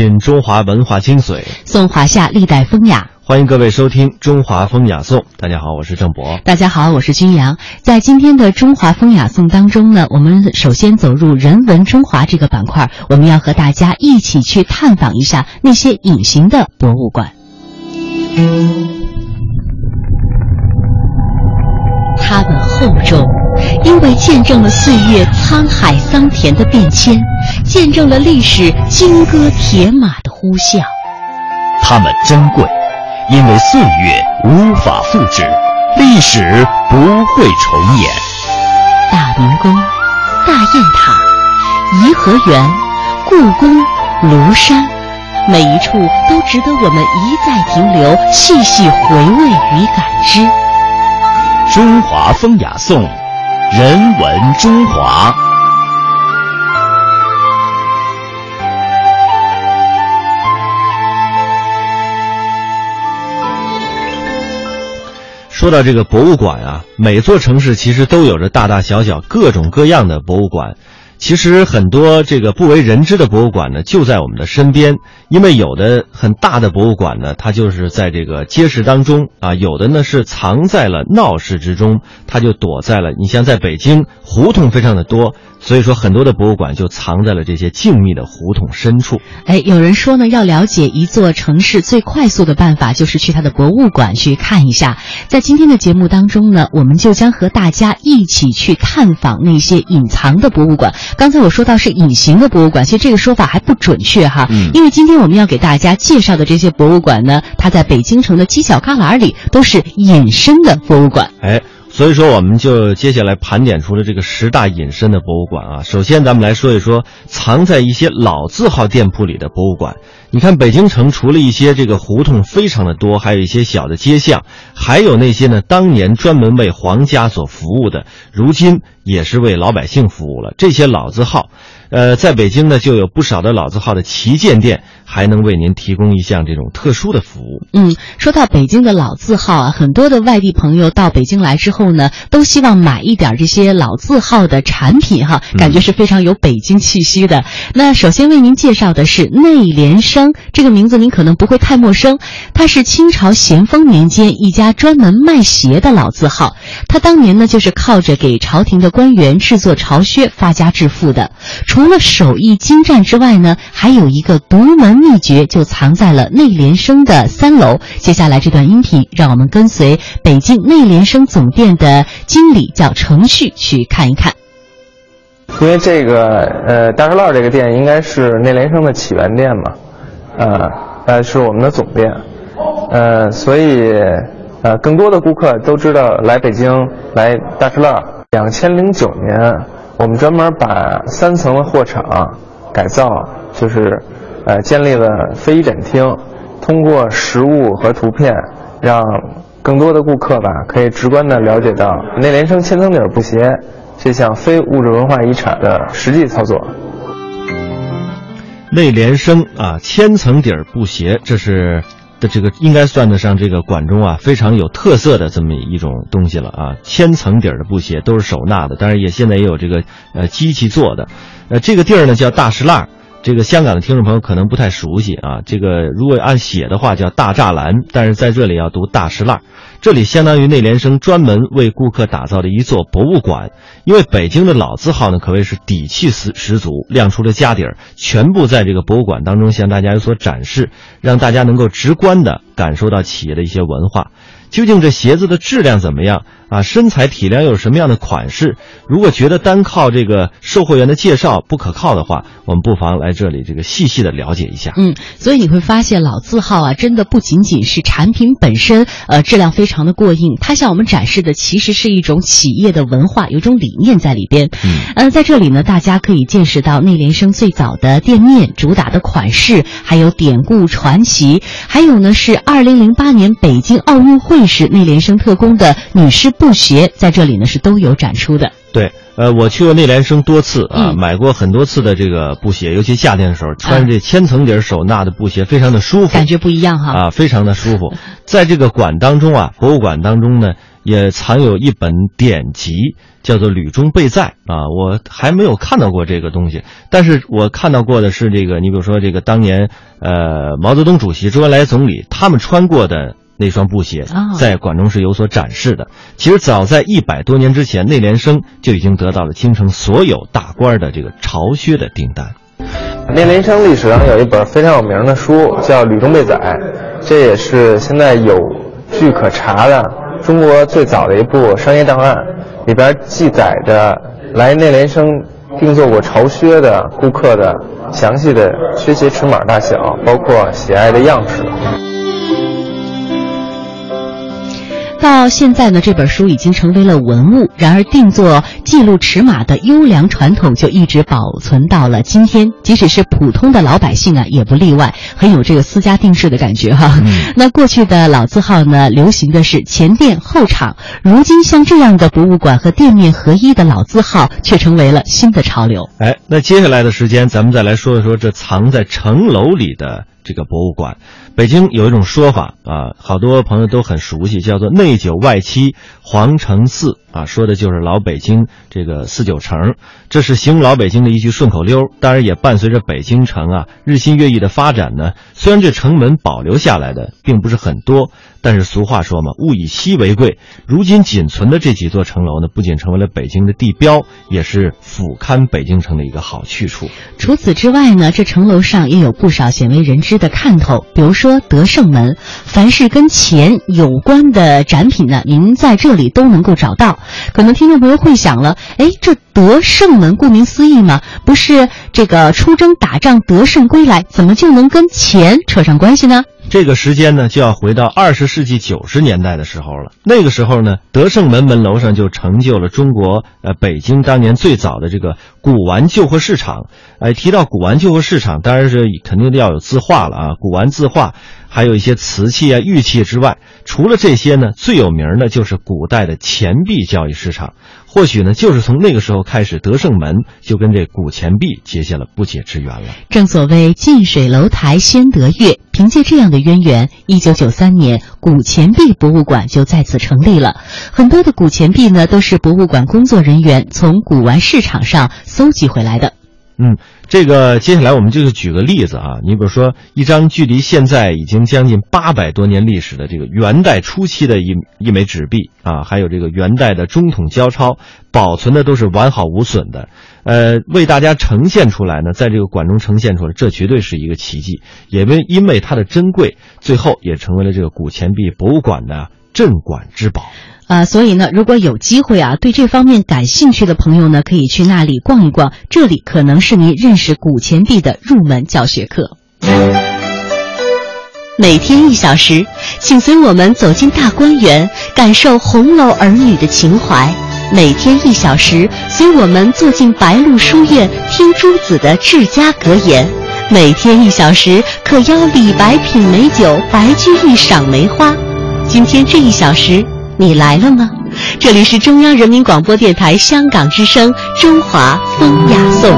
品中华文化精髓，颂华夏历代风雅。欢迎各位收听《中华风雅颂》。大家好，我是郑博。大家好，我是君阳。在今天的《中华风雅颂》当中呢，我们首先走入人文中华这个板块，我们要和大家一起去探访一下那些隐形的博物馆。它们厚重，因为见证了岁月沧海桑田的变迁，见证了历史金戈铁马的呼啸。它们珍贵，因为岁月无法复制，历史不会重演。大明宫、大雁塔、颐和园、故宫、庐山，每一处都值得我们一再停留、细细回味与感知。中华风雅颂，人文中华。说到这个博物馆啊，每座城市其实都有着大大小小、各种各样的博物馆。其实很多这个不为人知的博物馆呢，就在我们的身边。因为有的很大的博物馆呢，它就是在这个街市当中啊；有的呢是藏在了闹市之中，它就躲在了。你像在北京，胡同非常的多，所以说很多的博物馆就藏在了这些静谧的胡同深处。哎，有人说呢，要了解一座城市最快速的办法，就是去它的博物馆去看一下。在今天的节目当中呢，我们就将和大家一起去探访那些隐藏的博物馆。刚才我说到是隐形的博物馆，其实这个说法还不准确哈，嗯因为今天我们要给大家介绍的这些博物馆呢，它在北京城的犄角旮旯里都是隐身的博物馆。哎，所以说我们就接下来盘点出了这个十大隐身的博物馆啊。首先，咱们来说一说藏在一些老字号店铺里的博物馆。你看，北京城除了一些这个胡同非常的多，还有一些小的街巷，还有那些呢当年专门为皇家所服务的，如今也是为老百姓服务了。这些老字号，呃，在北京呢就有不少的老字号的旗舰店，还能为您提供一项这种特殊的服务。嗯，说到北京的老字号啊，很多的外地朋友到北京来之后呢，都希望买一点这些老字号的产品哈，感觉是非常有北京气息的。那首先为您介绍的是内联升，这个名字您可能不会太陌生，它是清朝咸丰年间一家专门卖鞋的老字号。它当年呢就是靠着给朝廷的官员制作朝靴发家致富的。除了手艺精湛之外呢，还有一个独门秘诀，就藏在了内联升的三楼。接下来这段音频，让我们跟随北京内联升总店的经理叫程旭去看一看。因为这个呃大石烂这个店应该是内联升的起源店嘛，呃呃是我们的总店，呃所以呃更多的顾客都知道来北京来大石烂。两千零九年，我们专门把三层的货场改造，就是呃建立了非遗展厅，通过实物和图片，让更多的顾客吧可以直观的了解到内联升千层底布鞋这项非物质文化遗产的实际操作。内联升啊，千层底布鞋，这是的这个应该算得上这个馆中啊非常有特色的这么一种东西了啊。千层底的布鞋都是手纳的，当然也现在也有这个呃机器做的。呃，这个地儿呢叫大石烂儿，这个香港的听众朋友可能不太熟悉啊。这个如果按写的话叫大栅栏，但是在这里要读大石烂。这里相当于内联升专门为顾客打造的一座博物馆，因为北京的老字号呢可谓是底气十十足，亮出了家底儿，全部在这个博物馆当中向大家有所展示，让大家能够直观的感受到企业的一些文化。究竟这鞋子的质量怎么样啊？身材体量又有什么样的款式？如果觉得单靠这个售货员的介绍不可靠的话，我们不妨来这里这个细细的了解一下。嗯，所以你会发现老字号啊，真的不仅仅是产品本身，呃，质量非常的过硬，它向我们展示的其实是一种企业的文化，有一种理念在里边。嗯，呃，在这里呢，大家可以见识到内联升最早的店面、主打的款式，还有典故传奇，还有呢是二零零八年北京奥运会时内联升特工的女士布鞋，在这里呢是都有展出的。对，呃，我去过内联升多次啊，嗯买过很多次的这个布鞋，尤其夏天的时候，穿这千层底儿手纳的布鞋，非常的舒服，感觉不一样哈。啊，非常的舒服。在这个馆当中啊，博物馆当中呢，也藏有一本典籍，叫做《吕中备载》啊。我还没有看到过这个东西，但是我看到过的是这个，你比如说这个当年呃毛泽东主席、周恩来总理他们穿过的。那双布鞋啊在馆中是有所展示的。其实早在一百多年之前，内联升就已经得到了京城所有大官的这个朝靴的订单。内联升历史上有一本非常有名的书，叫《吕中备载》，这也是现在有据可查的中国最早的一部商业档案，里边记载着来内联升定做过朝靴的顾客的详细的靴鞋尺码大小，包括喜爱的样式。到现在呢，这本书已经成为了文物，然而定做记录尺码的优良传统就一直保存到了今天，即使是普通的老百姓啊，也不例外，很有这个私家定制的感觉哈。那过去的老字号呢，流行的是前店后厂，如今像这样的博物馆和店面合一的老字号，却成为了新的潮流。哎，那接下来的时间，咱们再来说一说这藏在城楼里的这个博物馆。北京有一种说法啊，好多朋友都很熟悉，叫做“内九外七皇城四”啊，说的就是老北京这个四九城。这是形容老北京的一句顺口溜，当然也伴随着北京城啊日新月异的发展呢。虽然这城门保留下来的并不是很多，但是俗话说嘛，物以稀为贵。如今仅存的这几座城楼呢，不仅成为了北京的地标，也是俯瞰北京城的一个好去处。除此之外呢，这城楼上也有不少鲜为人知的看头，比如说德胜门，凡是跟钱有关的展品呢，您在这里都能够找到。可能听众朋友会想了，哎，这德胜门顾名思义嘛，不是这个出征打仗得胜归来，怎么就能跟钱扯上关系呢？这个时间呢，就要回到二十世纪九十年代的时候了。那个时候呢，德胜门门楼上就成就了中国呃北京当年最早的这个古玩旧货市场。哎，提到古玩旧货市场，当然是肯定要有字画了啊，古玩字画，还有一些瓷器啊、玉器之外，除了这些呢，最有名的就是古代的钱币交易市场。或许呢，就是从那个时候开始，德胜门就跟这古钱币结下了不解之缘了。正所谓近水楼台先得月，凭借这样的渊源，一九九三年古钱币博物馆就在此成立了。很多的古钱币呢，都是博物馆工作人员从古玩市场上搜集回来的。嗯，这个接下来我们就是举个例子啊，你比如说一张距离现在已经将近八百多年历史的这个元代初期的一一枚纸币啊，还有这个元代的中统交钞，保存的都是完好无损的，呃，为大家呈现出来呢，在这个馆中呈现出来，这绝对是一个奇迹，也为因为它的珍贵，最后也成为了这个古钱币博物馆的镇馆之宝。啊，所以呢，如果有机会啊，对这方面感兴趣的朋友呢，可以去那里逛一逛，这里可能是您认识古钱币的入门教学课。每天一小时，请随我们走进大观园，感受红楼儿女的情怀。每天一小时，随我们坐进白鹿书院，听朱子的治家格言。每天一小时，可邀李白品美酒，白居易赏梅花。今天这一小时。你来了吗？这里是中央人民广播电台香港之声《中华风雅颂》。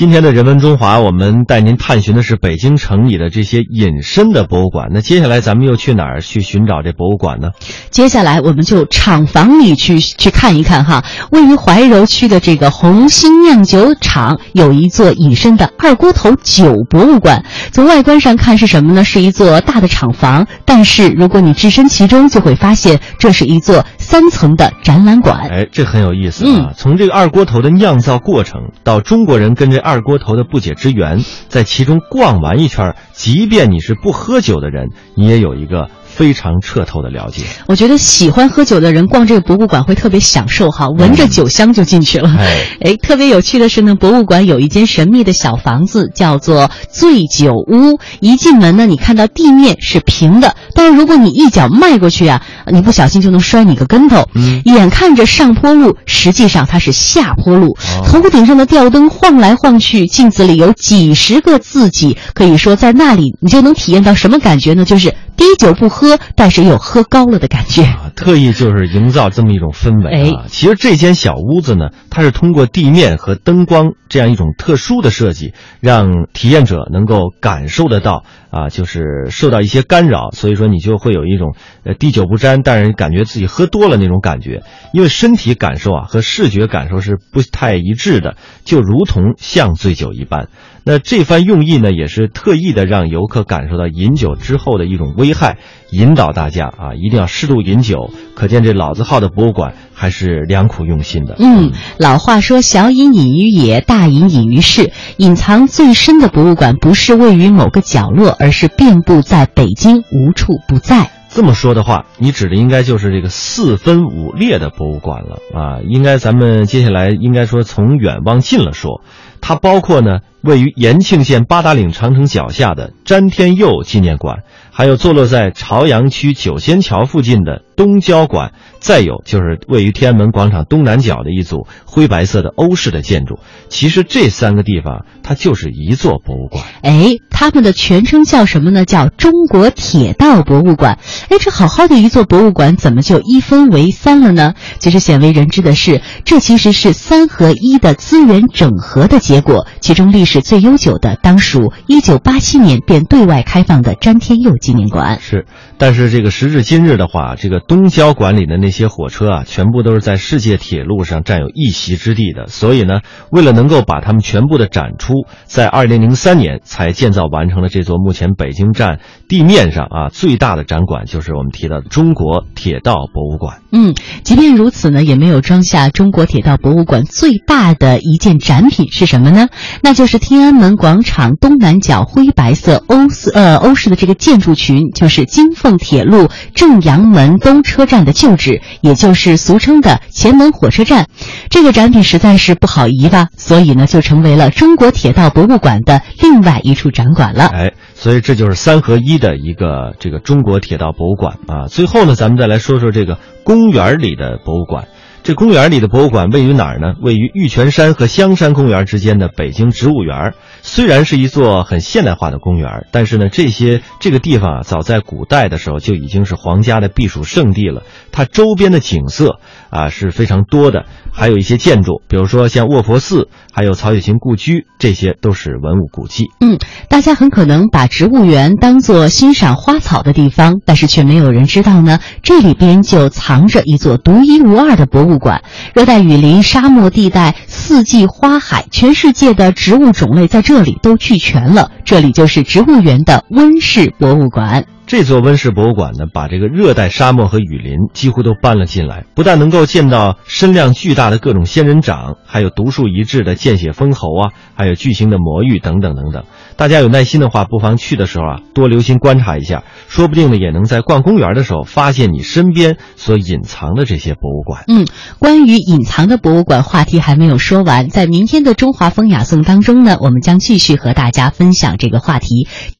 今天的人文中华，我们带您探寻的是北京城里的这些隐身的博物馆。那接下来咱们又去哪儿去寻找这博物馆呢？接下来我们就厂房里去去看一看哈。位于怀柔区的这个红星酿酒厂有一座隐身的二锅头酒博物馆。从外观上看是什么呢？是一座大的厂房。但是如果你置身其中，就会发现这是一座三层的展览馆。哎，这很有意思嗯啊！从这个二锅头的酿造过程到中国人跟这二锅头的不解之缘，在其中逛完一圈儿，即便你是不喝酒的人，你也有一个非常彻透的了解。我觉得喜欢喝酒的人逛这个博物馆会特别享受哈，闻着酒香就进去了。哎 哎，特别有趣的是呢，博物馆有一间神秘的小房子，叫做醉酒屋。一进门呢，你看到地面是平的，但是如果你一脚迈过去啊，你不小心就能摔你个跟头。嗯眼看着上坡路，实际上它是下坡路。哦头顶上的吊灯晃来晃去，镜子里有几十个自己，可以说在那里你就能体验到什么感觉呢？就是滴酒不喝，喝，但是又喝高了的感觉。啊，特意就是营造这么一种氛围啊。其实这间小屋子呢，它是通过地面和灯光这样一种特殊的设计，让体验者能够感受得到啊，就是受到一些干扰，所以说你就会有一种呃滴酒不沾，但是感觉自己喝多了那种感觉。因为身体感受啊和视觉感受是不太一致的，就如同像醉酒一般。那这番用意呢，也是特意的让游客感受到饮酒之后的一种危害，引导大家啊，一定要适度饮酒。可见这老字号的博物馆还是良苦用心的。嗯，老话说“小隐隐于野，大隐隐于市”，隐藏最深的博物馆不是位于某个角落，而是遍布在北京，无处不在。这么说的话，你指的应该就是这个四分五裂的博物馆了啊！应该咱们接下来应该说从远往近了说，它包括呢位于延庆县八达岭长城脚下的詹天佑纪念馆，还有坐落在朝阳区九仙桥附近的东交馆，再有就是位于天安门广场东南角的一组灰白色的欧式的建筑。其实这三个地方它就是一座博物馆。哎，他们的全称叫什么呢？叫中国铁道博物馆。哎，这好好的一座博物馆，怎么就一分为三了呢？其实鲜为人知的是，这其实是三合一的资源整合的结果。其中历史最悠久的，当属1987年便对外开放的詹天佑纪念馆。是，但是这个时至今日的话，这个东郊馆里的那些火车啊，全部都是在世界铁路上占有一席之地的。所以呢，为了能够把它们全部的展出，在2003年才建造完成了这座目前北京站地面上啊最大的展馆。就是我们提到的中国铁道博物馆。嗯，即便如此呢，也没有装下中国铁道博物馆最大的一件展品是什么呢？那就是天安门广场东南角灰白色欧式呃欧式的这个建筑群，就是京凤铁路正阳门东车站的旧址，也就是俗称的前门火车站。这个展品实在是不好移吧，所以呢，就成为了中国铁道博物馆的另外一处展馆了。哎，所以这就是三合一的一个这个中国铁道。博物馆啊，最后呢，咱们再来说说这个公园里的博物馆。这公园里的博物馆位于哪儿呢？位于玉泉山和香山公园之间的北京植物园。虽然是一座很现代化的公园，但是呢，这些这个地方啊，早在古代的时候就已经是皇家的避暑胜地了。它周边的景色啊是非常多的，还有一些建筑，比如说像卧佛寺，还有曹雪芹故居，这些都是文物古迹。嗯，大家很可能把植物园当做欣赏花草的地方，但是却没有人知道呢，这里边就藏着一座独一无二的博物。物馆，热带雨林、沙漠地带、四季花海，全世界的植物种类在这里都俱全了。这里就是植物园的温室博物馆。这座温室博物馆呢，把这个热带沙漠和雨林几乎都搬了进来，不但能够见到身量巨大的各种仙人掌，还有独树一帜的见血封喉啊，还有巨型的魔芋等等等等。大家有耐心的话，不妨去的时候啊，多留心观察一下，说不定呢，也能在逛公园的时候发现你身边所隐藏的这些博物馆。嗯，关于隐藏的博物馆话题还没有说完，在明天的中华风雅颂当中呢，我们将继续和大家分享这个话题。